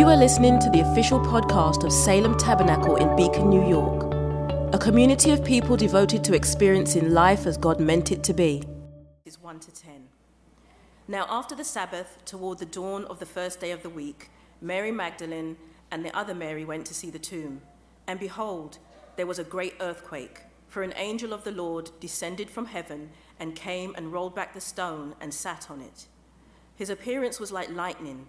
You are listening to the official podcast of Salem Tabernacle in Beacon, New York, a community of people devoted to experiencing life as God meant it to be. Is 1 to 10. Now, after the Sabbath, toward the dawn of the first day of the week, Mary Magdalene and the other Mary went to see the tomb. And behold, there was a great earthquake, for an angel of the Lord descended from heaven and came and rolled back the stone and sat on it. His appearance was like lightning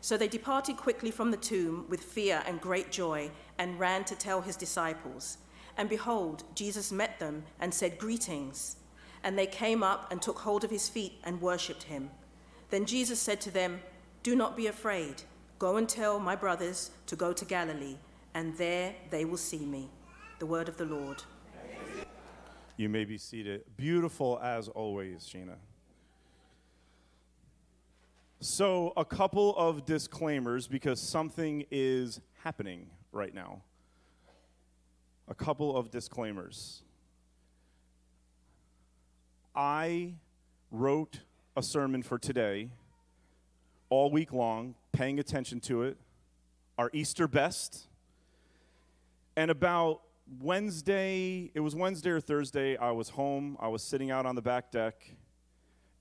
So they departed quickly from the tomb with fear and great joy and ran to tell his disciples. And behold, Jesus met them and said, Greetings. And they came up and took hold of his feet and worshipped him. Then Jesus said to them, Do not be afraid. Go and tell my brothers to go to Galilee, and there they will see me. The word of the Lord. You may be seated. Beautiful as always, Sheena. So, a couple of disclaimers because something is happening right now. A couple of disclaimers. I wrote a sermon for today all week long, paying attention to it, our Easter best. And about Wednesday, it was Wednesday or Thursday, I was home, I was sitting out on the back deck,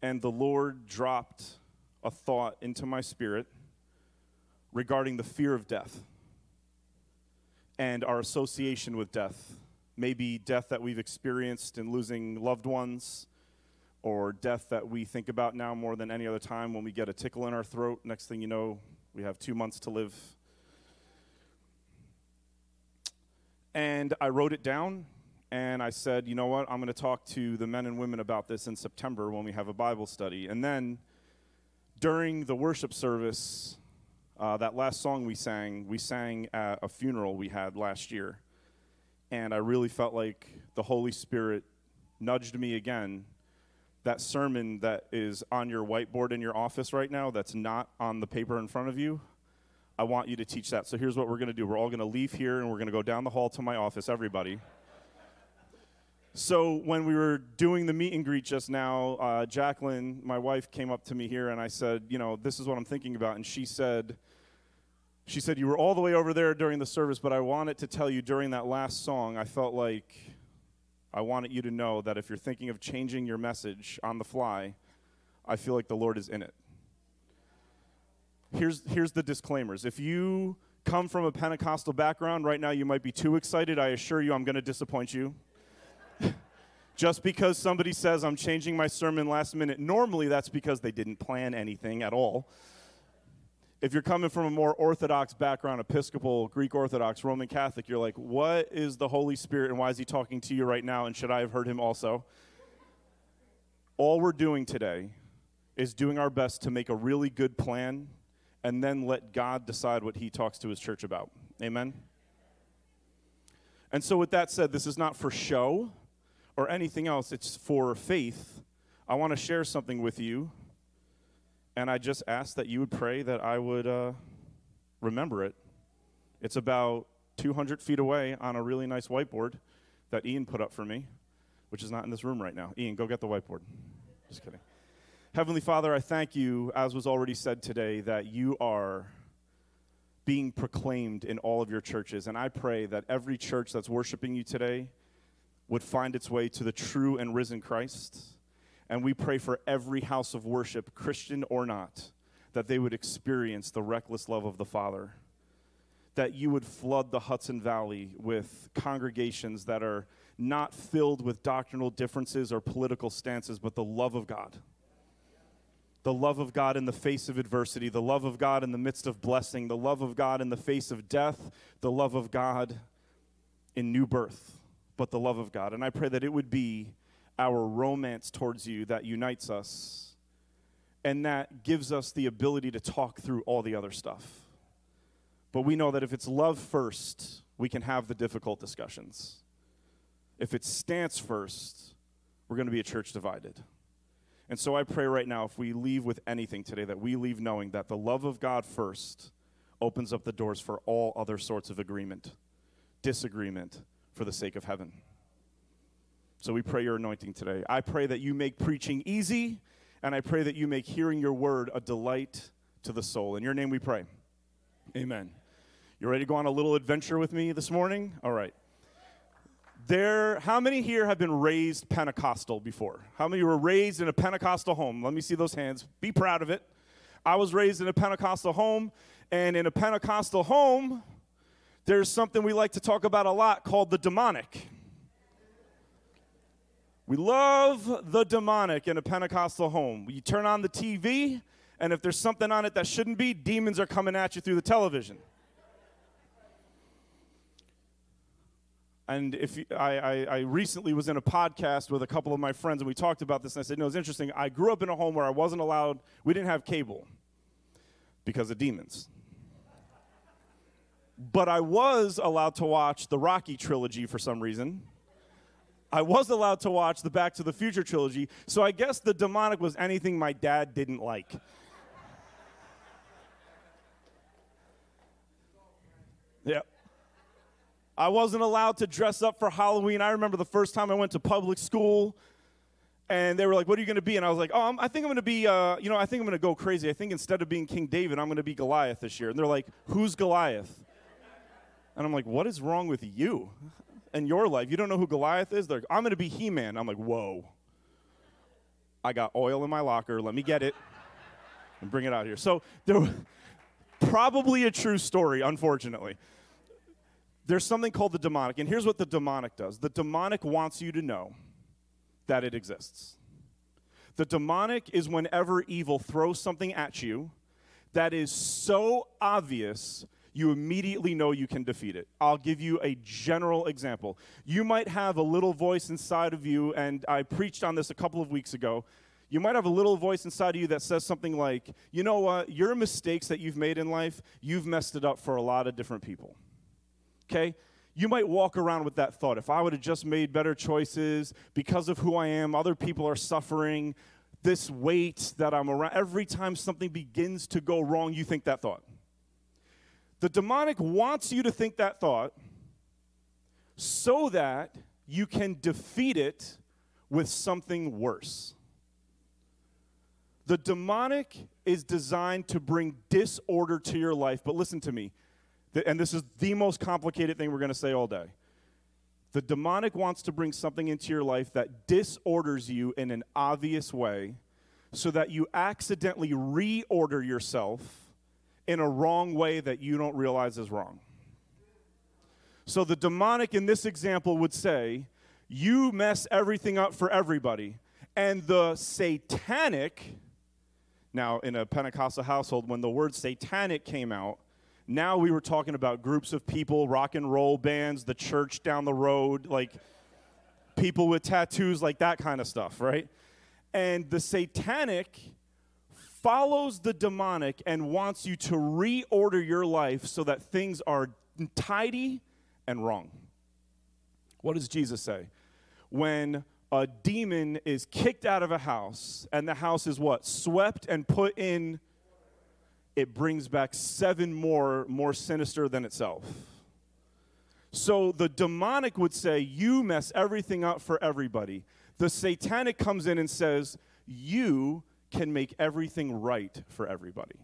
and the Lord dropped a thought into my spirit regarding the fear of death and our association with death. Maybe death that we've experienced in losing loved ones, or death that we think about now more than any other time when we get a tickle in our throat. Next thing you know, we have two months to live. And I wrote it down and I said, you know what, I'm going to talk to the men and women about this in September when we have a Bible study. And then during the worship service, uh, that last song we sang, we sang at a funeral we had last year. And I really felt like the Holy Spirit nudged me again. That sermon that is on your whiteboard in your office right now, that's not on the paper in front of you, I want you to teach that. So here's what we're going to do we're all going to leave here and we're going to go down the hall to my office, everybody. So when we were doing the meet and greet just now, uh, Jacqueline, my wife, came up to me here, and I said, "You know, this is what I'm thinking about." And she said, "She said you were all the way over there during the service, but I wanted to tell you during that last song, I felt like I wanted you to know that if you're thinking of changing your message on the fly, I feel like the Lord is in it." Here's here's the disclaimers. If you come from a Pentecostal background right now, you might be too excited. I assure you, I'm going to disappoint you. Just because somebody says I'm changing my sermon last minute, normally that's because they didn't plan anything at all. If you're coming from a more Orthodox background, Episcopal, Greek Orthodox, Roman Catholic, you're like, what is the Holy Spirit and why is he talking to you right now? And should I have heard him also? All we're doing today is doing our best to make a really good plan and then let God decide what he talks to his church about. Amen? And so, with that said, this is not for show or anything else, it's for faith. I want to share something with you, and I just ask that you would pray that I would uh, remember it. It's about 200 feet away on a really nice whiteboard that Ian put up for me, which is not in this room right now. Ian, go get the whiteboard. Just kidding. Heavenly Father, I thank you, as was already said today, that you are being proclaimed in all of your churches. And I pray that every church that's worshiping you today would find its way to the true and risen Christ. And we pray for every house of worship, Christian or not, that they would experience the reckless love of the Father. That you would flood the Hudson Valley with congregations that are not filled with doctrinal differences or political stances, but the love of God. The love of God in the face of adversity, the love of God in the midst of blessing, the love of God in the face of death, the love of God in new birth but the love of God. And I pray that it would be our romance towards you that unites us and that gives us the ability to talk through all the other stuff. But we know that if it's love first, we can have the difficult discussions. If it's stance first, we're going to be a church divided. And so I pray right now, if we leave with anything today, that we leave knowing that the love of God first opens up the doors for all other sorts of agreement, disagreement for the sake of heaven. So we pray your anointing today. I pray that you make preaching easy, and I pray that you make hearing your word a delight to the soul. In your name we pray. Amen. You ready to go on a little adventure with me this morning? All right. There, how many here have been raised Pentecostal before? How many were raised in a Pentecostal home? Let me see those hands. Be proud of it. I was raised in a Pentecostal home, and in a Pentecostal home, there's something we like to talk about a lot called the demonic. We love the demonic in a Pentecostal home. You turn on the TV, and if there's something on it that shouldn't be, demons are coming at you through the television. And if you, I, I, I, recently was in a podcast with a couple of my friends, and we talked about this, and I said, "No, it's interesting. I grew up in a home where I wasn't allowed. We didn't have cable because of demons, but I was allowed to watch the Rocky trilogy for some reason." I was allowed to watch the Back to the Future trilogy, so I guess the demonic was anything my dad didn't like. Yep. I wasn't allowed to dress up for Halloween. I remember the first time I went to public school, and they were like, "What are you going to be?" And I was like, "Oh, I'm, i think I'm going to be, uh, you know, I think I'm going to go crazy. I think instead of being King David, I'm going to be Goliath this year." And they're like, "Who's Goliath?" And I'm like, "What is wrong with you?" and your life, you don't know who Goliath is, they're like, I'm going to be He Man. I'm like, whoa. I got oil in my locker. Let me get it and bring it out here. So, there, probably a true story, unfortunately. There's something called the demonic, and here's what the demonic does the demonic wants you to know that it exists. The demonic is whenever evil throws something at you that is so obvious you immediately know you can defeat it. I'll give you a general example. You might have a little voice inside of you, and I preached on this a couple of weeks ago. You might have a little voice inside of you that says something like, you know what, your mistakes that you've made in life, you've messed it up for a lot of different people. Okay? You might walk around with that thought. If I would have just made better choices because of who I am, other people are suffering, this weight that I'm around, every time something begins to go wrong, you think that thought. The demonic wants you to think that thought so that you can defeat it with something worse. The demonic is designed to bring disorder to your life, but listen to me, and this is the most complicated thing we're going to say all day. The demonic wants to bring something into your life that disorders you in an obvious way so that you accidentally reorder yourself in a wrong way that you don't realize is wrong. So the demonic in this example would say, You mess everything up for everybody. And the satanic, now in a Pentecostal household, when the word satanic came out, now we were talking about groups of people, rock and roll bands, the church down the road, like people with tattoos, like that kind of stuff, right? And the satanic follows the demonic and wants you to reorder your life so that things are tidy and wrong. What does Jesus say? When a demon is kicked out of a house and the house is what? Swept and put in, it brings back seven more, more sinister than itself. So the demonic would say, You mess everything up for everybody. The satanic comes in and says, You can make everything right for everybody.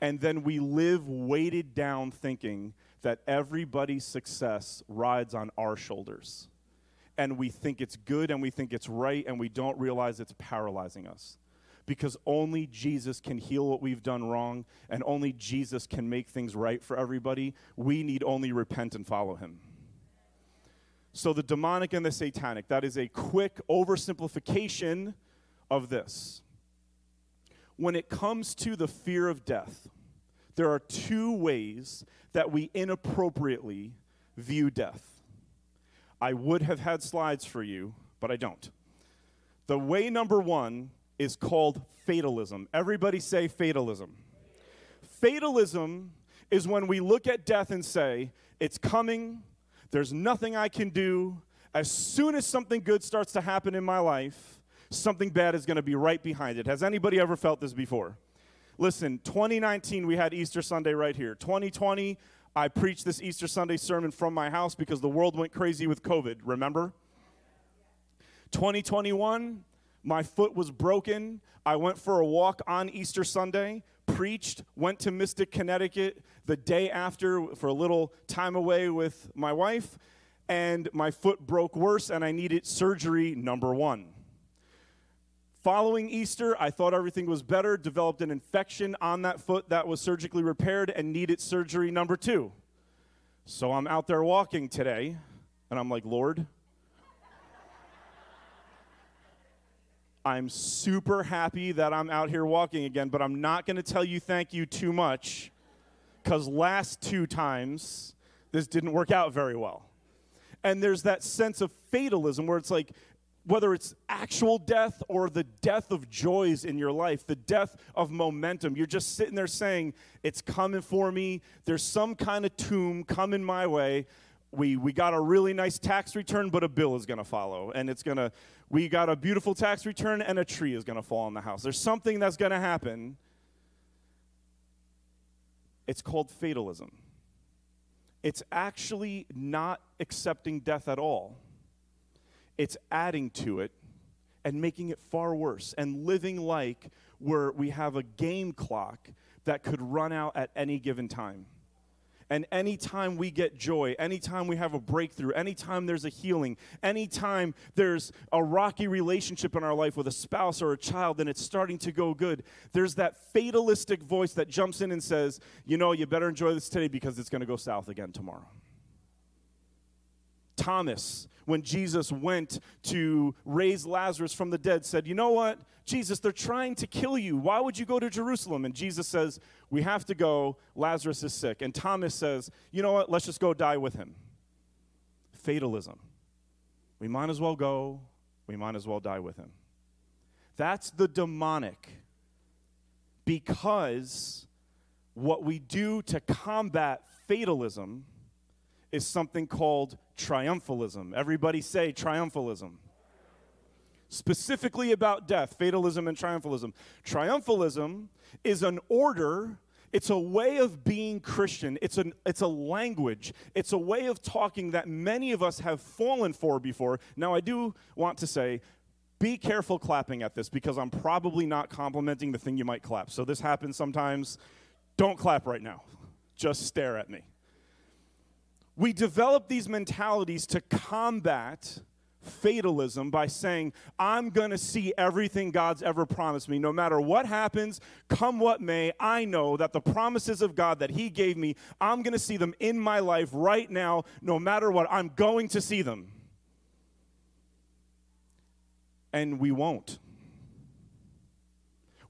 And then we live weighted down thinking that everybody's success rides on our shoulders. And we think it's good and we think it's right, and we don't realize it's paralyzing us. Because only Jesus can heal what we've done wrong, and only Jesus can make things right for everybody. We need only repent and follow him. So, the demonic and the satanic, that is a quick oversimplification of this. When it comes to the fear of death, there are two ways that we inappropriately view death. I would have had slides for you, but I don't. The way number one is called fatalism. Everybody say fatalism. Fatalism is when we look at death and say, It's coming, there's nothing I can do. As soon as something good starts to happen in my life, something bad is going to be right behind it. Has anybody ever felt this before? Listen, 2019, we had Easter Sunday right here. 2020, I preached this Easter Sunday sermon from my house because the world went crazy with COVID, remember? 2021, my foot was broken. I went for a walk on Easter Sunday, preached, went to Mystic, Connecticut the day after for a little time away with my wife, and my foot broke worse, and I needed surgery number one. Following Easter, I thought everything was better, developed an infection on that foot that was surgically repaired, and needed surgery number two. So I'm out there walking today, and I'm like, Lord, I'm super happy that I'm out here walking again, but I'm not going to tell you thank you too much because last two times this didn't work out very well. And there's that sense of fatalism where it's like, whether it's actual death or the death of joys in your life, the death of momentum, you're just sitting there saying, It's coming for me. There's some kind of tomb coming my way. We, we got a really nice tax return, but a bill is going to follow. And it's going to, we got a beautiful tax return, and a tree is going to fall on the house. There's something that's going to happen. It's called fatalism. It's actually not accepting death at all it's adding to it and making it far worse and living like where we have a game clock that could run out at any given time. And anytime we get joy, anytime we have a breakthrough, anytime there's a healing, anytime there's a rocky relationship in our life with a spouse or a child and it's starting to go good, there's that fatalistic voice that jumps in and says, You know, you better enjoy this today because it's going to go south again tomorrow. Thomas, when Jesus went to raise Lazarus from the dead, said, You know what? Jesus, they're trying to kill you. Why would you go to Jerusalem? And Jesus says, We have to go. Lazarus is sick. And Thomas says, You know what? Let's just go die with him. Fatalism. We might as well go. We might as well die with him. That's the demonic. Because what we do to combat fatalism is something called triumphalism. Everybody say triumphalism. Specifically about death, fatalism and triumphalism. Triumphalism is an order, it's a way of being Christian, it's, an, it's a language, it's a way of talking that many of us have fallen for before. Now, I do want to say, be careful clapping at this because I'm probably not complimenting the thing you might clap. So this happens sometimes. Don't clap right now. Just stare at me we develop these mentalities to combat fatalism by saying, I'm going to see everything God's ever promised me. No matter what happens, come what may, I know that the promises of God that He gave me, I'm going to see them in my life right now. No matter what, I'm going to see them. And we won't.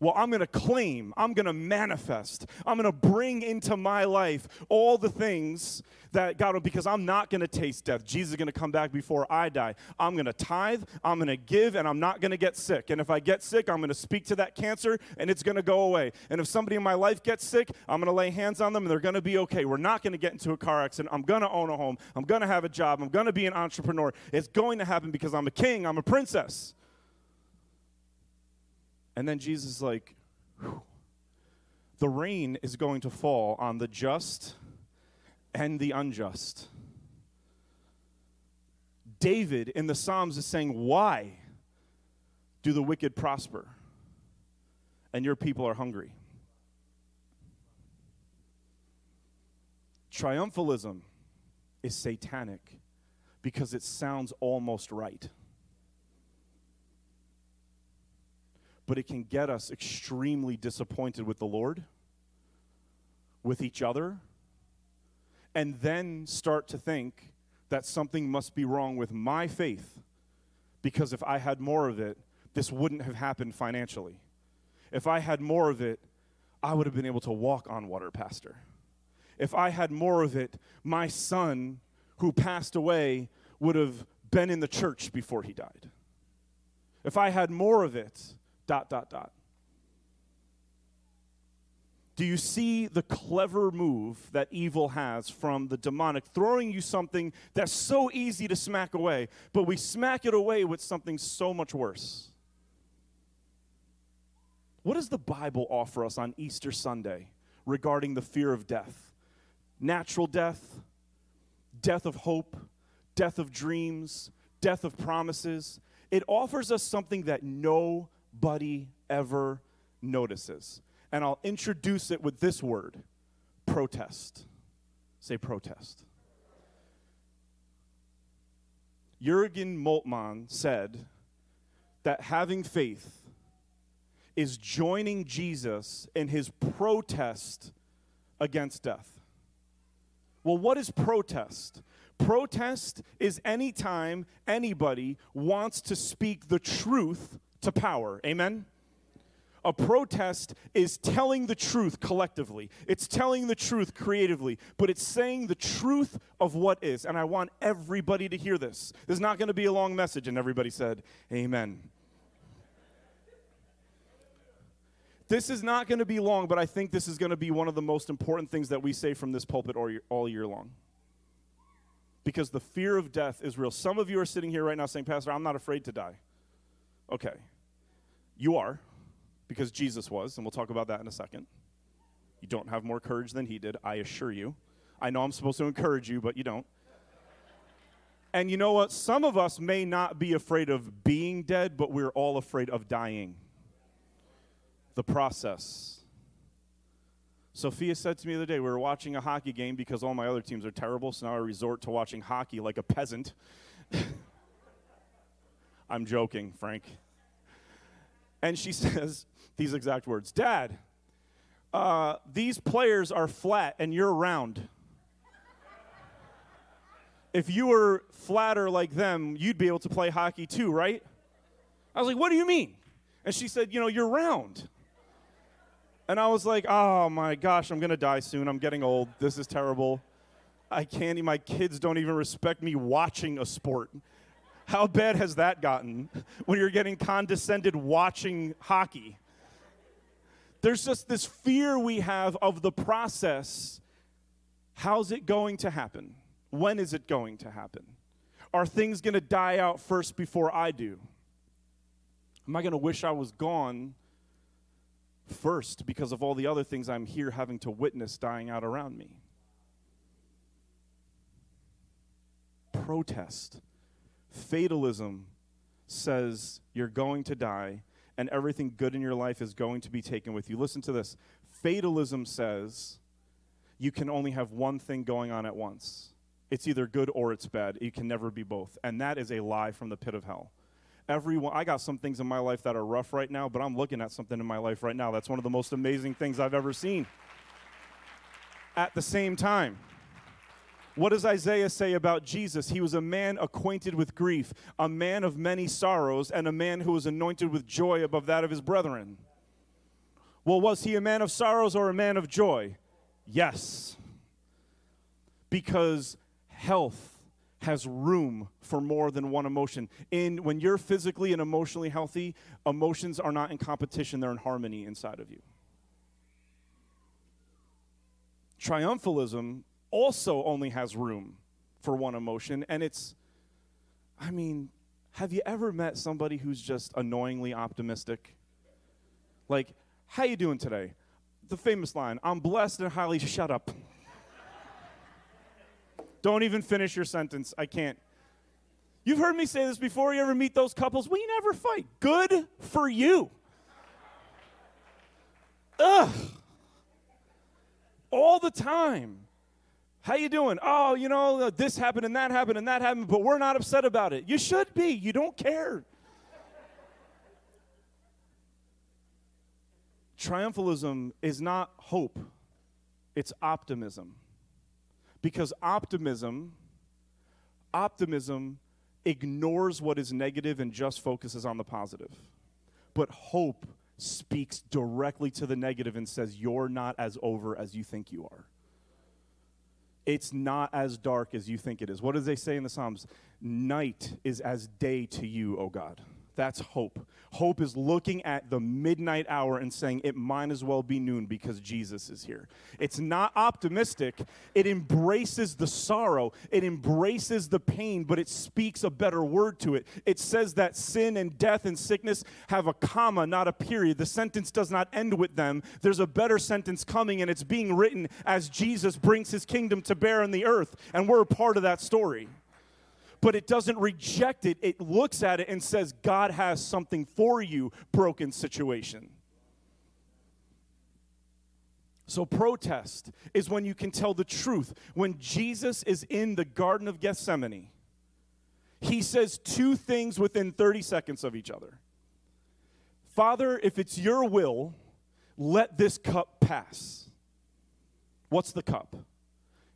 Well, I'm going to claim, I'm going to manifest, I'm going to bring into my life all the things that God, will, because I'm not going to taste death. Jesus is going to come back before I die. I'm going to tithe, I'm going to give, and I'm not going to get sick. And if I get sick, I'm going to speak to that cancer and it's going to go away. And if somebody in my life gets sick, I'm going to lay hands on them and they're going to be okay. We're not going to get into a car accident. I'm going to own a home. I'm going to have a job. I'm going to be an entrepreneur. It's going to happen because I'm a king, I'm a princess. And then Jesus is like, Whew. the rain is going to fall on the just and the unjust. David in the Psalms is saying, Why do the wicked prosper and your people are hungry? Triumphalism is satanic because it sounds almost right. But it can get us extremely disappointed with the Lord, with each other, and then start to think that something must be wrong with my faith because if I had more of it, this wouldn't have happened financially. If I had more of it, I would have been able to walk on water, Pastor. If I had more of it, my son who passed away would have been in the church before he died. If I had more of it, dot, dot, dot. Do you see the clever move that evil has from the demonic, throwing you something that's so easy to smack away, but we smack it away with something so much worse? What does the Bible offer us on Easter Sunday regarding the fear of death? Natural death, death of hope, death of dreams, death of promises. It offers us something that nobody ever notices and I'll introduce it with this word protest. Say protest. Jurgen Moltmann said that having faith is joining Jesus in his protest against death. Well, what is protest? Protest is anytime anybody wants to speak the truth to power. Amen? A protest is telling the truth collectively. It's telling the truth creatively, but it's saying the truth of what is. And I want everybody to hear this. This is not going to be a long message. And everybody said, Amen. This is not going to be long, but I think this is going to be one of the most important things that we say from this pulpit all year, all year long. Because the fear of death is real. Some of you are sitting here right now saying, Pastor, I'm not afraid to die. Okay. You are because Jesus was, and we'll talk about that in a second. You don't have more courage than he did, I assure you. I know I'm supposed to encourage you, but you don't. And you know what? Some of us may not be afraid of being dead, but we're all afraid of dying. The process. Sophia said to me the other day, we were watching a hockey game because all my other teams are terrible, so now I resort to watching hockey like a peasant. I'm joking, Frank. And she says these exact words Dad, uh, these players are flat and you're round. if you were flatter like them, you'd be able to play hockey too, right? I was like, What do you mean? And she said, You know, you're round. And I was like, Oh my gosh, I'm going to die soon. I'm getting old. This is terrible. I can't, my kids don't even respect me watching a sport. How bad has that gotten when you're getting condescended watching hockey? There's just this fear we have of the process. How's it going to happen? When is it going to happen? Are things going to die out first before I do? Am I going to wish I was gone first because of all the other things I'm here having to witness dying out around me? Protest. Fatalism says you're going to die and everything good in your life is going to be taken with you. Listen to this. Fatalism says you can only have one thing going on at once. It's either good or it's bad. It can never be both. And that is a lie from the pit of hell. Everyone, I got some things in my life that are rough right now, but I'm looking at something in my life right now that's one of the most amazing things I've ever seen. At the same time, what does Isaiah say about Jesus? He was a man acquainted with grief, a man of many sorrows, and a man who was anointed with joy above that of his brethren. Well, was he a man of sorrows or a man of joy? Yes. Because health has room for more than one emotion. In when you're physically and emotionally healthy, emotions are not in competition, they're in harmony inside of you. Triumphalism also only has room for one emotion, and it's, I mean, have you ever met somebody who's just annoyingly optimistic? Like, how you doing today? The famous line, I'm blessed and highly shut up. Don't even finish your sentence. I can't. You've heard me say this before. You ever meet those couples? We never fight. Good for you. Ugh. All the time. How you doing? Oh, you know, uh, this happened and that happened and that happened, but we're not upset about it. You should be. You don't care. Triumphalism is not hope. It's optimism. Because optimism optimism ignores what is negative and just focuses on the positive. But hope speaks directly to the negative and says, You're not as over as you think you are it's not as dark as you think it is. What does they say in the Psalms? Night is as day to you, O God. That's hope. Hope is looking at the midnight hour and saying it might as well be noon because Jesus is here. It's not optimistic. It embraces the sorrow, it embraces the pain, but it speaks a better word to it. It says that sin and death and sickness have a comma, not a period. The sentence does not end with them. There's a better sentence coming, and it's being written as Jesus brings his kingdom to bear on the earth, and we're a part of that story but it doesn't reject it. It looks at it and says, God has something for you, broken situation. So, protest is when you can tell the truth. When Jesus is in the Garden of Gethsemane, he says two things within 30 seconds of each other Father, if it's your will, let this cup pass. What's the cup?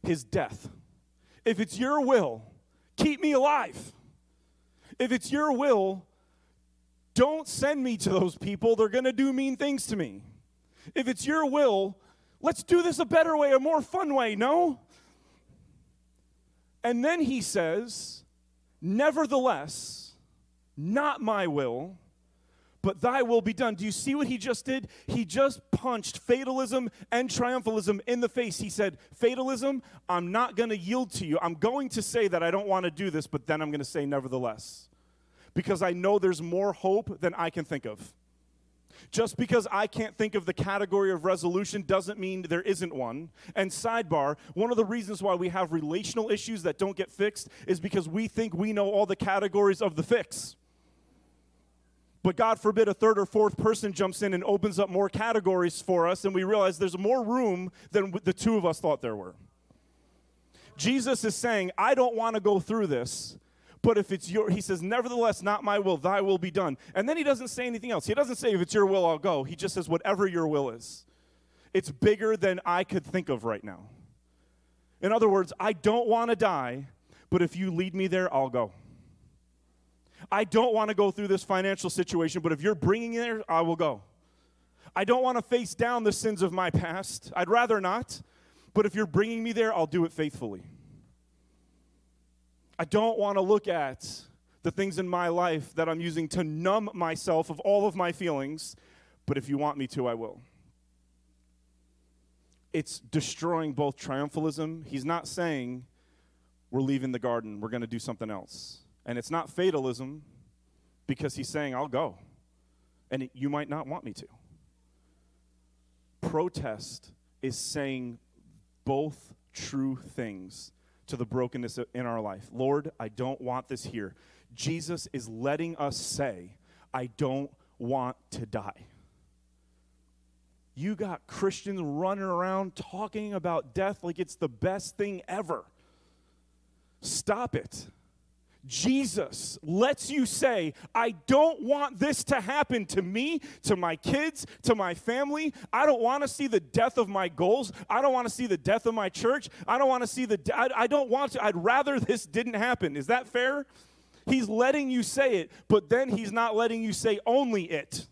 His death. If it's your will, keep me alive. If it's your will, don't send me to those people. They're going to do mean things to me. If it's your will, let's do this a better way, a more fun way, no? And then he says, Nevertheless, not my will, but thy will be done. Do you see what he just did? He just punched fatalism and triumphalism in the face. He said, Fatalism, I'm not going to yield to you. I'm going to say that I don't want to do this, but then I'm going to say, nevertheless, because I know there's more hope than I can think of. Just because I can't think of the category of resolution doesn't mean there isn't one. And sidebar, one of the reasons why we have relational issues that don't get fixed is because we think we know all the categories of the fix. But God forbid a third or fourth person jumps in and opens up more categories for us, and we realize there's more room than the two of us thought there were. Jesus is saying, I don't want to go through this, but if it's your, he says, nevertheless, not my will, thy will be done. And then he doesn't say anything else. He doesn't say, if it's your will, I'll go. He just says, whatever your will is. It's bigger than I could think of right now. In other words, I don't want to die, but if you lead me there, I'll go. I don't want to go through this financial situation, but if you're bringing it there, I will go. I don't want to face down the sins of my past. I'd rather not, but if you're bringing me there, I'll do it faithfully. I don't want to look at the things in my life that I'm using to numb myself of all of my feelings, but if you want me to, I will. It's destroying both triumphalism. He's not saying we're leaving the garden, we're going to do something else. And it's not fatalism because he's saying, I'll go. And you might not want me to. Protest is saying both true things to the brokenness in our life. Lord, I don't want this here. Jesus is letting us say, I don't want to die. You got Christians running around talking about death like it's the best thing ever. Stop it. Jesus lets you say, I don't want this to happen to me, to my kids, to my family. I don't want to see the death of my goals. I don't want to see the death of my church. I don't want to see the, de- I, I don't want to, I'd rather this didn't happen. Is that fair? He's letting you say it, but then he's not letting you say only it.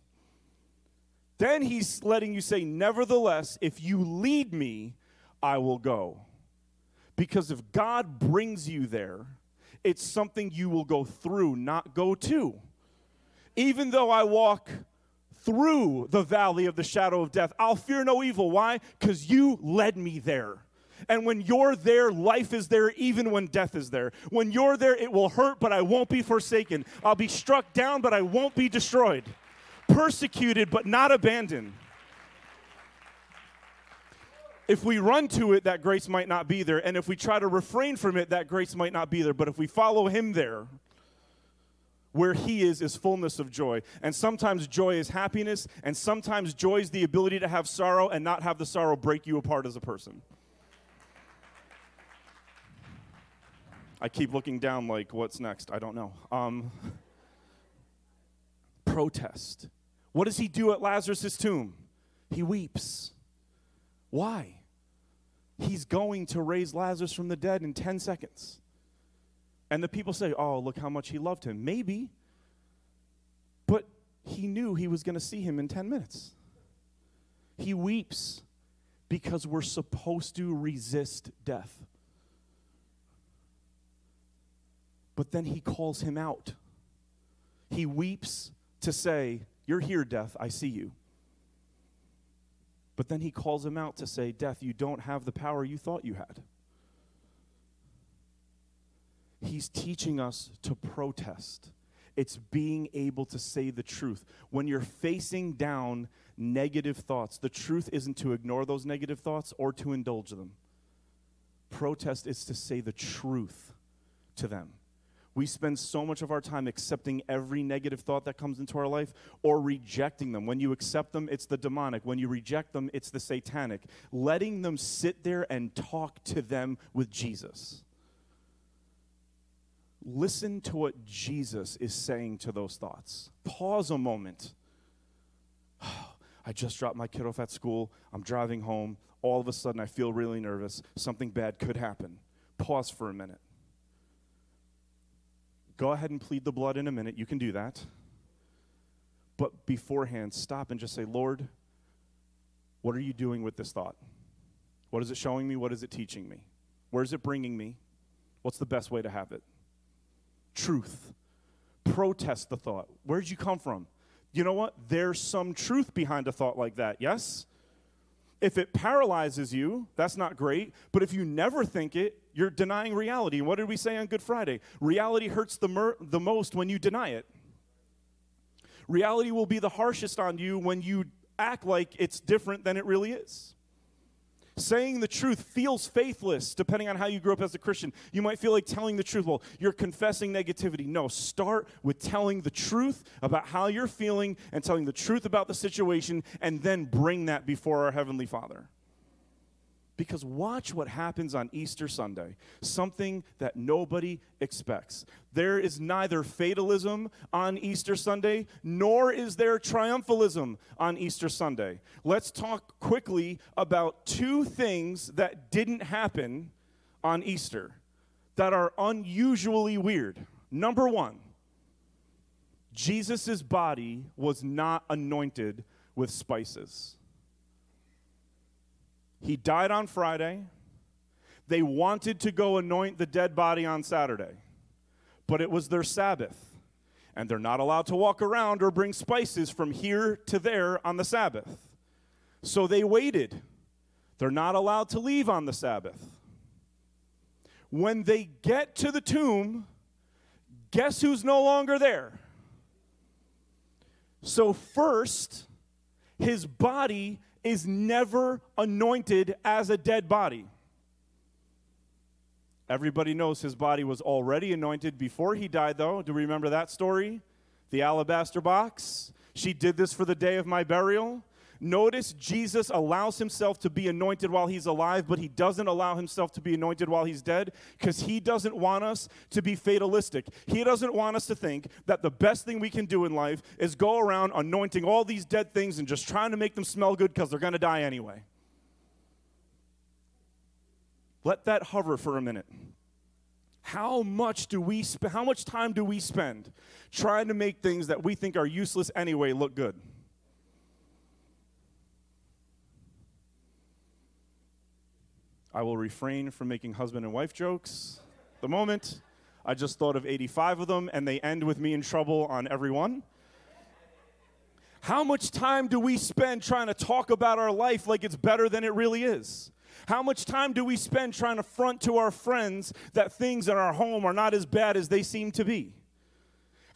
Then he's letting you say, Nevertheless, if you lead me, I will go. Because if God brings you there, it's something you will go through, not go to. Even though I walk through the valley of the shadow of death, I'll fear no evil. Why? Because you led me there. And when you're there, life is there even when death is there. When you're there, it will hurt, but I won't be forsaken. I'll be struck down, but I won't be destroyed. Persecuted, but not abandoned. If we run to it, that grace might not be there. And if we try to refrain from it, that grace might not be there. But if we follow Him there, where He is, is fullness of joy. And sometimes joy is happiness, and sometimes joy is the ability to have sorrow and not have the sorrow break you apart as a person. I keep looking down like, what's next? I don't know. Um, protest. What does he do at Lazarus' tomb? He weeps. Why? He's going to raise Lazarus from the dead in 10 seconds. And the people say, oh, look how much he loved him. Maybe. But he knew he was going to see him in 10 minutes. He weeps because we're supposed to resist death. But then he calls him out. He weeps to say, You're here, death, I see you. But then he calls him out to say, Death, you don't have the power you thought you had. He's teaching us to protest. It's being able to say the truth. When you're facing down negative thoughts, the truth isn't to ignore those negative thoughts or to indulge them. Protest is to say the truth to them. We spend so much of our time accepting every negative thought that comes into our life or rejecting them. When you accept them, it's the demonic. When you reject them, it's the satanic. Letting them sit there and talk to them with Jesus. Listen to what Jesus is saying to those thoughts. Pause a moment. I just dropped my kid off at school. I'm driving home. All of a sudden, I feel really nervous. Something bad could happen. Pause for a minute. Go ahead and plead the blood in a minute. You can do that. But beforehand, stop and just say, Lord, what are you doing with this thought? What is it showing me? What is it teaching me? Where is it bringing me? What's the best way to have it? truth. Protest the thought. Where'd you come from? You know what? There's some truth behind a thought like that, yes? If it paralyzes you, that's not great. But if you never think it, you're denying reality. And what did we say on Good Friday? Reality hurts the, mer- the most when you deny it. Reality will be the harshest on you when you act like it's different than it really is. Saying the truth feels faithless depending on how you grew up as a Christian. You might feel like telling the truth. Well, you're confessing negativity. No, start with telling the truth about how you're feeling and telling the truth about the situation, and then bring that before our Heavenly Father. Because watch what happens on Easter Sunday, something that nobody expects. There is neither fatalism on Easter Sunday, nor is there triumphalism on Easter Sunday. Let's talk quickly about two things that didn't happen on Easter that are unusually weird. Number one, Jesus' body was not anointed with spices. He died on Friday. They wanted to go anoint the dead body on Saturday, but it was their Sabbath. And they're not allowed to walk around or bring spices from here to there on the Sabbath. So they waited. They're not allowed to leave on the Sabbath. When they get to the tomb, guess who's no longer there? So, first, his body is never anointed as a dead body. Everybody knows his body was already anointed before he died, though. Do we remember that story? The alabaster box. She did this for the day of my burial. Notice Jesus allows himself to be anointed while he's alive, but he doesn't allow himself to be anointed while he's dead because he doesn't want us to be fatalistic. He doesn't want us to think that the best thing we can do in life is go around anointing all these dead things and just trying to make them smell good because they're going to die anyway. Let that hover for a minute. How much do we sp- how much time do we spend trying to make things that we think are useless anyway look good? I will refrain from making husband and wife jokes. The moment, I just thought of 85 of them, and they end with me in trouble on every one. How much time do we spend trying to talk about our life like it's better than it really is? How much time do we spend trying to front to our friends that things in our home are not as bad as they seem to be?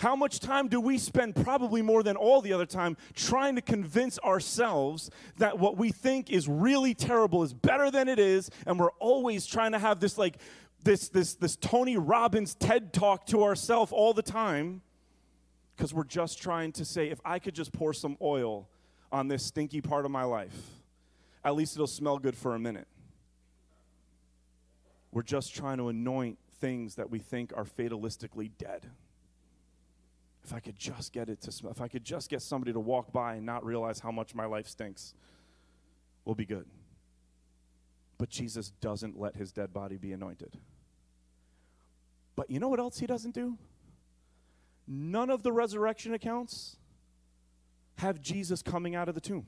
How much time do we spend, probably more than all the other time, trying to convince ourselves that what we think is really terrible is better than it is, and we're always trying to have this like this this this Tony Robbins TED talk to ourselves all the time because we're just trying to say if I could just pour some oil on this stinky part of my life, at least it'll smell good for a minute. We're just trying to anoint things that we think are fatalistically dead if I could just get it to if I could just get somebody to walk by and not realize how much my life stinks, we'll be good. But Jesus doesn't let his dead body be anointed. But you know what else he doesn't do? None of the resurrection accounts have Jesus coming out of the tomb.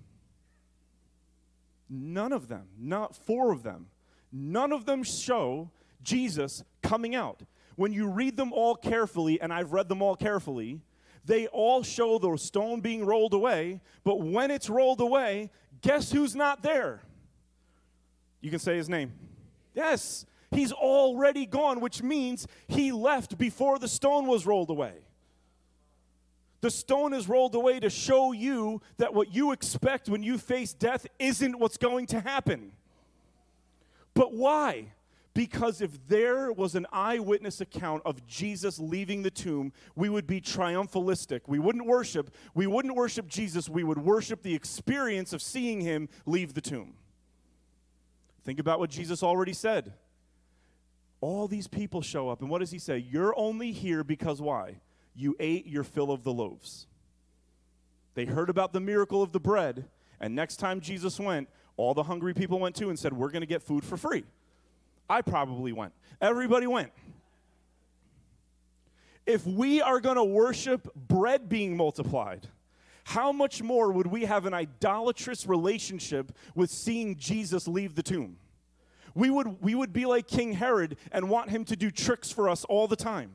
None of them, not four of them, none of them show Jesus coming out when you read them all carefully, and I've read them all carefully, they all show the stone being rolled away, but when it's rolled away, guess who's not there? You can say his name. Yes, he's already gone, which means he left before the stone was rolled away. The stone is rolled away to show you that what you expect when you face death isn't what's going to happen. But why? Because if there was an eyewitness account of Jesus leaving the tomb, we would be triumphalistic. We wouldn't worship, we wouldn't worship Jesus, we would worship the experience of seeing him leave the tomb. Think about what Jesus already said. All these people show up, and what does he say? You're only here because why? You ate your fill of the loaves. They heard about the miracle of the bread, and next time Jesus went, all the hungry people went too and said, We're going to get food for free. I probably went. Everybody went. If we are going to worship bread being multiplied, how much more would we have an idolatrous relationship with seeing Jesus leave the tomb? We would, we would be like King Herod and want him to do tricks for us all the time.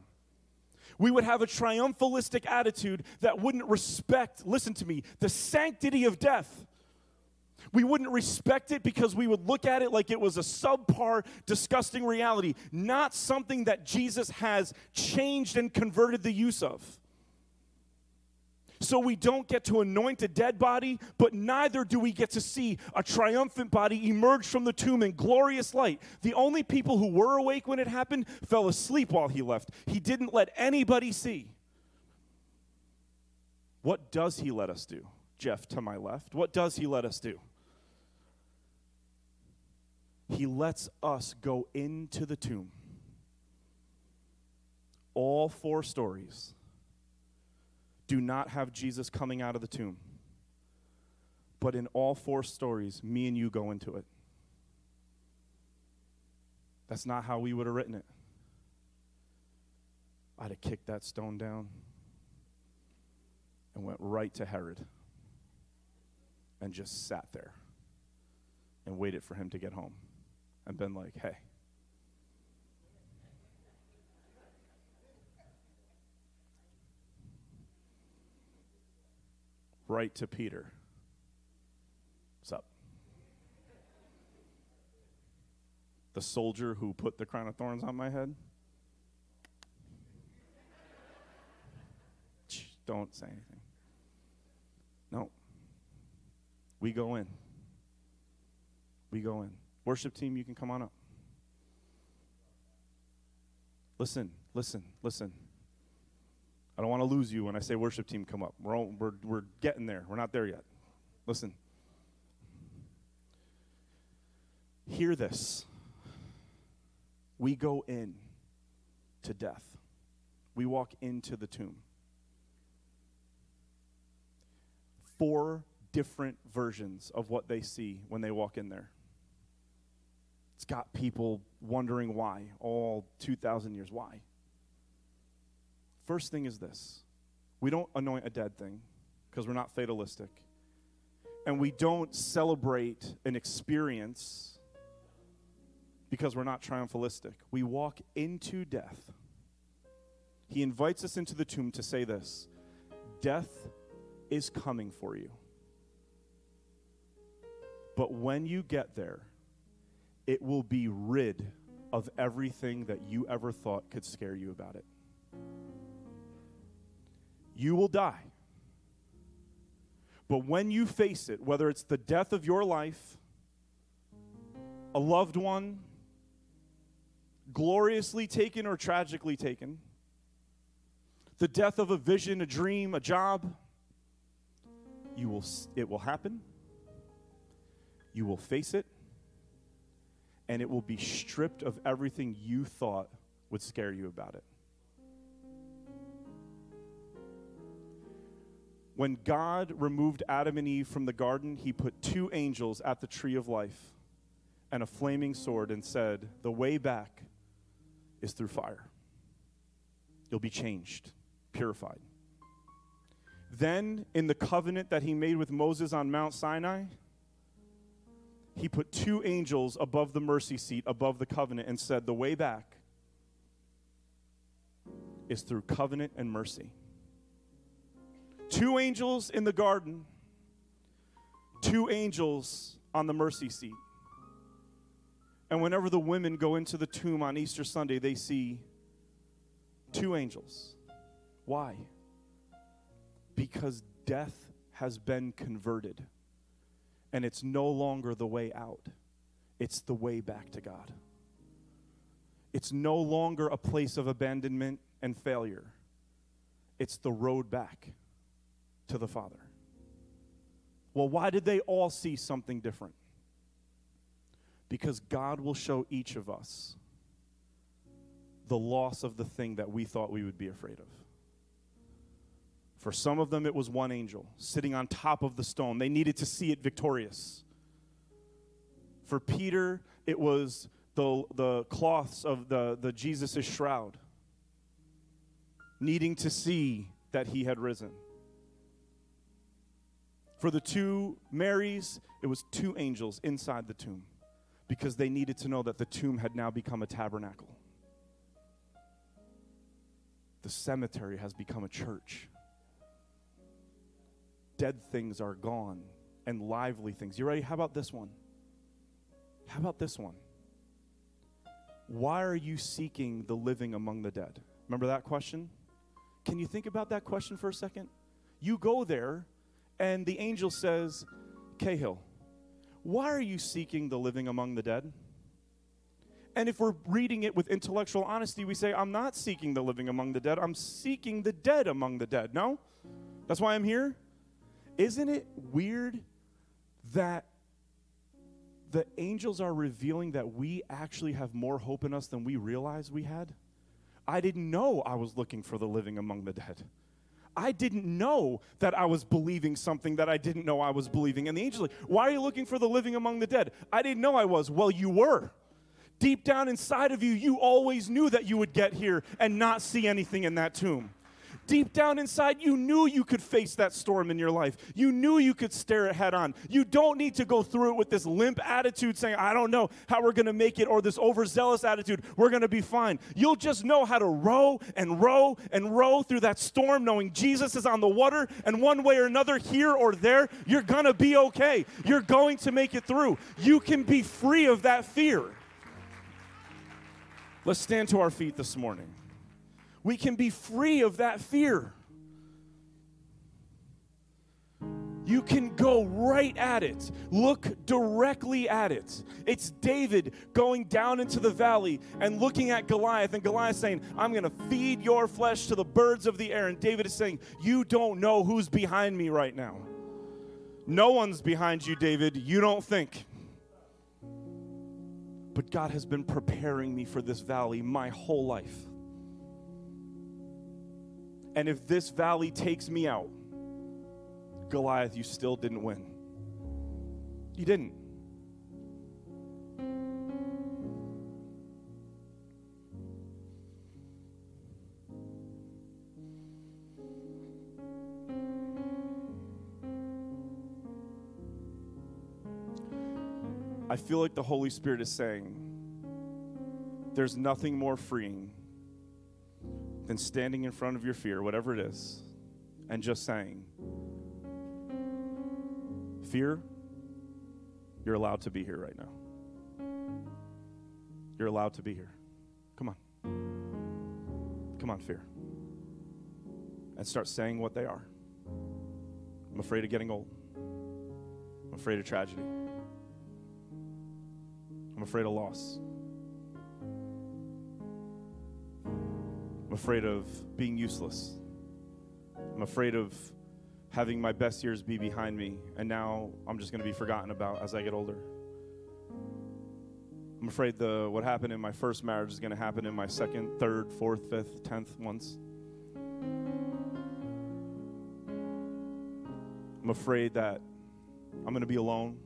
We would have a triumphalistic attitude that wouldn't respect, listen to me, the sanctity of death. We wouldn't respect it because we would look at it like it was a subpar, disgusting reality, not something that Jesus has changed and converted the use of. So we don't get to anoint a dead body, but neither do we get to see a triumphant body emerge from the tomb in glorious light. The only people who were awake when it happened fell asleep while he left. He didn't let anybody see. What does he let us do? Jeff to my left. What does he let us do? He lets us go into the tomb. All four stories do not have Jesus coming out of the tomb. But in all four stories, me and you go into it. That's not how we would have written it. I'd have kicked that stone down and went right to Herod and just sat there and waited for him to get home and been like, hey, right to Peter. What's up? The soldier who put the crown of thorns on my head? Don't say anything. No. We go in. We go in. Worship team, you can come on up. Listen, listen, listen. I don't want to lose you when I say worship team come up. We're, all, we're, we're getting there. We're not there yet. Listen. Hear this. We go in to death, we walk into the tomb. Four different versions of what they see when they walk in there. It's got people wondering why, all 2,000 years. Why? First thing is this we don't anoint a dead thing because we're not fatalistic. And we don't celebrate an experience because we're not triumphalistic. We walk into death. He invites us into the tomb to say this Death is coming for you. But when you get there, it will be rid of everything that you ever thought could scare you about it. You will die. But when you face it, whether it's the death of your life, a loved one, gloriously taken or tragically taken, the death of a vision, a dream, a job, you will it will happen. You will face it and it will be stripped of everything you thought would scare you about it. When God removed Adam and Eve from the garden, he put two angels at the tree of life and a flaming sword and said, The way back is through fire. You'll be changed, purified. Then, in the covenant that he made with Moses on Mount Sinai, he put two angels above the mercy seat, above the covenant, and said, The way back is through covenant and mercy. Two angels in the garden, two angels on the mercy seat. And whenever the women go into the tomb on Easter Sunday, they see two angels. Why? Because death has been converted, and it's no longer the way out, it's the way back to God. It's no longer a place of abandonment and failure, it's the road back to the Father. Well, why did they all see something different? Because God will show each of us the loss of the thing that we thought we would be afraid of. For some of them, it was one angel sitting on top of the stone. They needed to see it victorious. For Peter, it was the, the cloths of the, the Jesus' shroud, needing to see that he had risen. For the two Marys, it was two angels inside the tomb because they needed to know that the tomb had now become a tabernacle. The cemetery has become a church. Dead things are gone and lively things. You ready? How about this one? How about this one? Why are you seeking the living among the dead? Remember that question? Can you think about that question for a second? You go there and the angel says, Cahill, why are you seeking the living among the dead? And if we're reading it with intellectual honesty, we say, I'm not seeking the living among the dead. I'm seeking the dead among the dead. No? That's why I'm here? Isn't it weird that the angels are revealing that we actually have more hope in us than we realized we had? I didn't know I was looking for the living among the dead. I didn't know that I was believing something that I didn't know I was believing. And the angel's like, Why are you looking for the living among the dead? I didn't know I was. Well, you were. Deep down inside of you, you always knew that you would get here and not see anything in that tomb. Deep down inside, you knew you could face that storm in your life. You knew you could stare it head on. You don't need to go through it with this limp attitude saying, I don't know how we're going to make it, or this overzealous attitude, we're going to be fine. You'll just know how to row and row and row through that storm, knowing Jesus is on the water, and one way or another, here or there, you're going to be okay. You're going to make it through. You can be free of that fear. Let's stand to our feet this morning we can be free of that fear. You can go right at it. Look directly at it. It's David going down into the valley and looking at Goliath, and Goliath saying, I'm going to feed your flesh to the birds of the air. And David is saying, You don't know who's behind me right now. No one's behind you, David. You don't think. But God has been preparing me for this valley my whole life. And if this valley takes me out, Goliath, you still didn't win. You didn't. I feel like the Holy Spirit is saying, there's nothing more freeing than standing in front of your fear, whatever it is, and just saying, Fear, you're allowed to be here right now. You're allowed to be here. Come on. Come on, fear. And start saying what they are. I'm afraid of getting old. I'm afraid of tragedy. I'm afraid of loss. I'm afraid of being useless. I'm afraid of having my best years be behind me, and now I'm just going to be forgotten about as I get older. I'm afraid the what happened in my first marriage is going to happen in my second, third, fourth, fifth, tenth ones. I'm afraid that I'm going to be alone.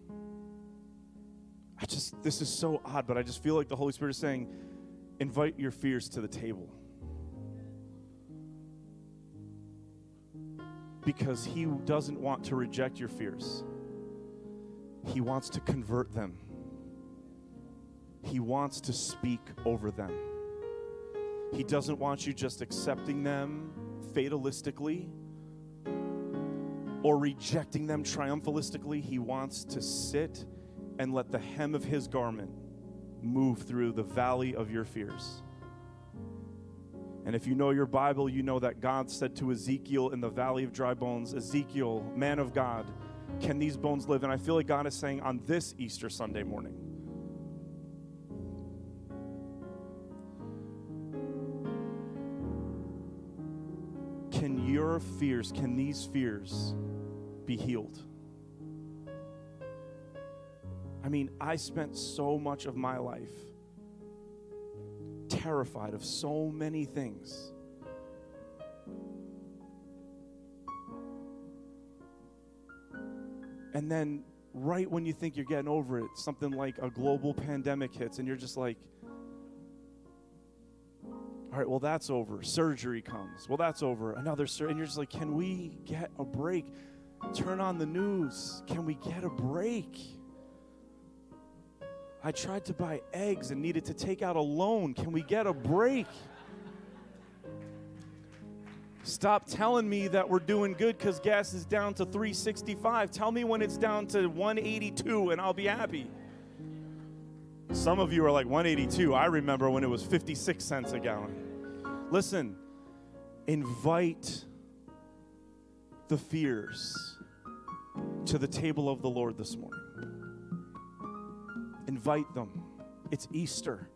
I just, this is so odd, but I just feel like the Holy Spirit is saying, invite your fears to the table. Because He doesn't want to reject your fears, He wants to convert them, He wants to speak over them. He doesn't want you just accepting them fatalistically. or rejecting them triumphalistically. He wants to sit and let the hem of his garment move through the valley of your fears. And if you know your Bible, you know that God said to Ezekiel in the valley of dry bones, Ezekiel, man of God, can these bones live? And I feel like God is saying on this Easter Sunday morning, can your fears, can these fears be healed? I mean, I spent so much of my life terrified of so many things. And then, right when you think you're getting over it, something like a global pandemic hits, and you're just like, all right, well, that's over. Surgery comes. Well, that's over. Another surgery. And you're just like, can we get a break? Turn on the news. Can we get a break? I tried to buy eggs and needed to take out a loan. Can we get a break? Stop telling me that we're doing good because gas is down to 365. Tell me when it's down to 182 and I'll be happy. Some of you are like 182. I remember when it was 56 cents a gallon. Listen, invite the fears to the table of the Lord this morning. Invite them. It's Easter.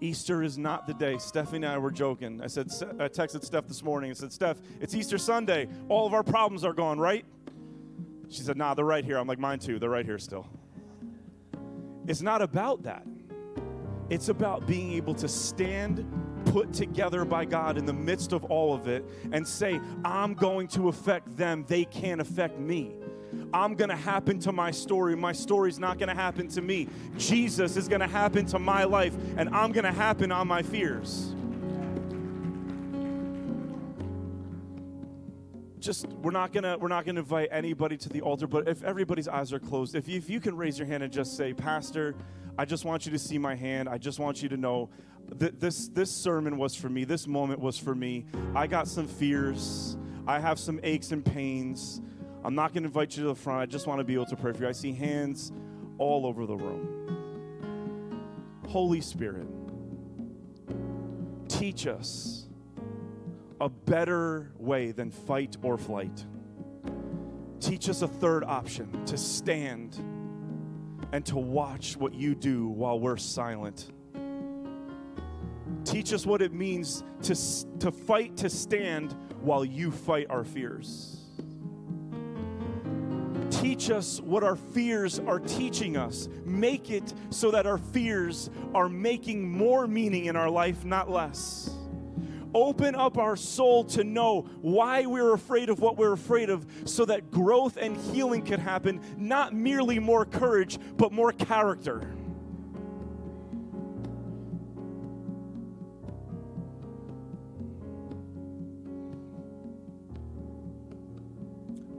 Easter is not the day. Stephanie and I were joking. I said, I texted Steph this morning and said, Steph, it's Easter Sunday. All of our problems are gone, right? She said, Nah, they're right here. I'm like, Mine too. They're right here still. It's not about that. It's about being able to stand put together by God in the midst of all of it and say, I'm going to affect them. They can't affect me. I'm going to happen to my story. My story's not going to happen to me. Jesus is going to happen to my life, and I'm going to happen on my fears. Just we're not gonna we're not gonna invite anybody to the altar, but if everybody's eyes are closed, if you, if you can raise your hand and just say, Pastor, I just want you to see my hand. I just want you to know that this this sermon was for me. This moment was for me. I got some fears. I have some aches and pains. I'm not going to invite you to the front. I just want to be able to pray for you. I see hands all over the room. Holy Spirit, teach us a better way than fight or flight. Teach us a third option to stand and to watch what you do while we're silent. Teach us what it means to, to fight to stand while you fight our fears teach us what our fears are teaching us. Make it so that our fears are making more meaning in our life, not less. Open up our soul to know why we're afraid of what we're afraid of so that growth and healing could happen, not merely more courage, but more character.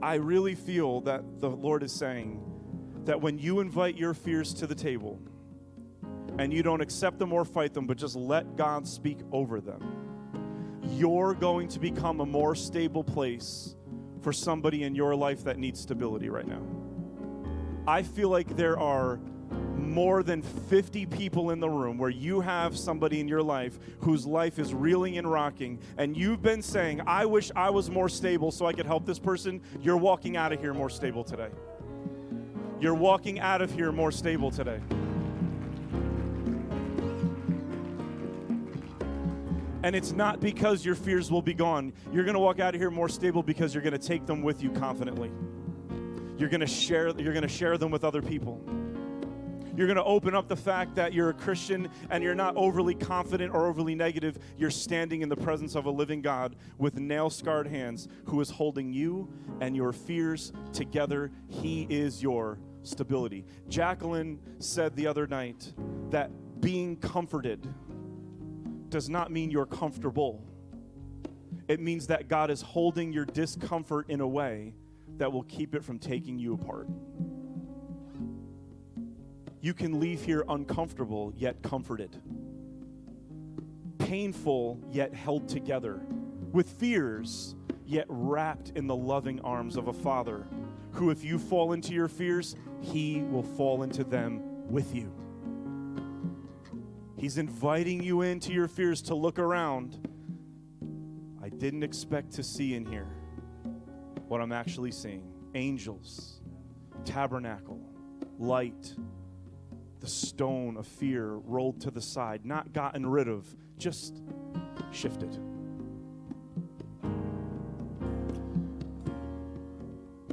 I really feel that the Lord is saying that when you invite your fears to the table and you don't accept them or fight them, but just let God speak over them, you're going to become a more stable place for somebody in your life that needs stability right now. I feel like there are more than 50 people in the room where you have somebody in your life whose life is reeling and rocking, and you've been saying, I wish I was more stable so I could help this person, you're walking out of here more stable today. You're walking out of here more stable today. And it's not because your fears will be gone. You're going to walk out of here more stable because you're going to take them with you confidently. You're going to share you're going to share them with other people. You're going to open up the fact that you're a Christian and you're not overly confident or overly negative. You're standing in the presence of a living God with nail scarred hands who is holding you and your fears together. He is your stability. Jacqueline said the other night that being comforted does not mean you're comfortable. It means that God is holding your discomfort in a way that will keep it from taking you apart you can leave here uncomfortable yet comforted, painful yet held together, with fears yet wrapped in the loving arms of a father who, if you fall into your fears, he will fall into them with you. He's inviting you into your fears to look around. I didn't expect to see in here what I'm actually seeing angels, tabernacle, light, the stone of fear rolled to the side, not gotten rid of, just shifted.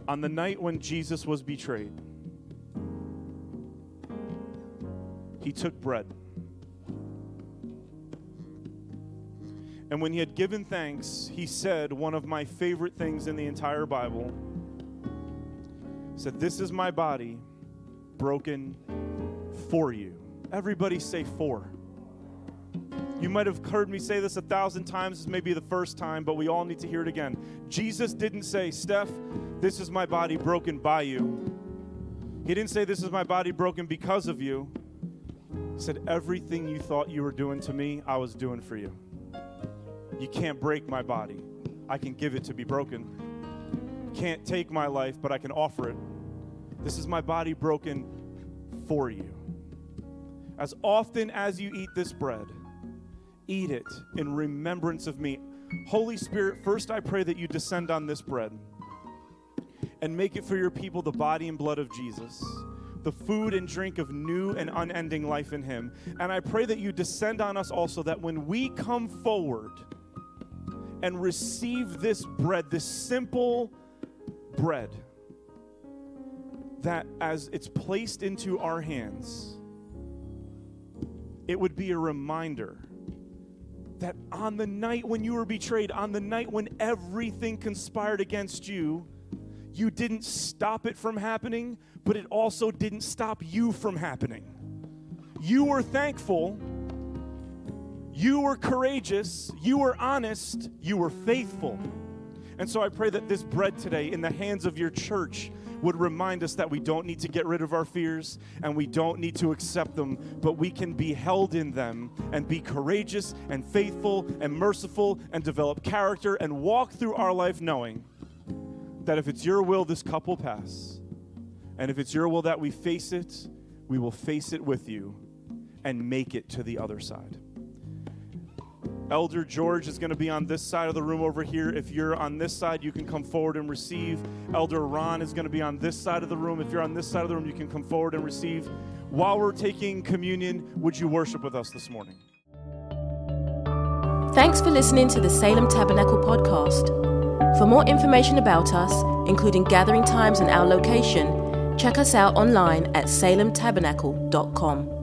On the night when Jesus was betrayed, he took bread. And when he had given thanks, he said one of my favorite things in the entire Bible. He said, This is my body broken for you. Everybody say for. You might have heard me say this a thousand times. This may be the first time, but we all need to hear it again. Jesus didn't say, Steph, this is my body broken by you. He didn't say, This is my body broken because of you. He said, Everything you thought you were doing to me, I was doing for you. You can't break my body. I can give it to be broken. Can't take my life, but I can offer it. This is my body broken for you. As often as you eat this bread, eat it in remembrance of me. Holy Spirit, first I pray that you descend on this bread and make it for your people the body and blood of Jesus, the food and drink of new and unending life in Him. And I pray that you descend on us also, that when we come forward and receive this bread, this simple bread, that as it's placed into our hands, it would be a reminder that on the night when you were betrayed, on the night when everything conspired against you, you didn't stop it from happening, but it also didn't stop you from happening. You were thankful, you were courageous, you were honest, you were faithful. And so I pray that this bread today in the hands of your church would remind us that we don't need to get rid of our fears and we don't need to accept them, but we can be held in them and be courageous and faithful and merciful and develop character and walk through our life knowing that if it's your will, this cup will pass. And if it's your will that we face it, we will face it with you and make it to the other side. Elder George is going to be on this side of the room over here. If you're on this side, you can come forward and receive. Elder Ron is going to be on this side of the room. If you're on this side of the room, you can come forward and receive. While we're taking communion, would you worship with us this morning? Thanks for listening to the Salem Tabernacle podcast. For more information about us, including gathering times and our location, check us out online at salemtabernacle.com.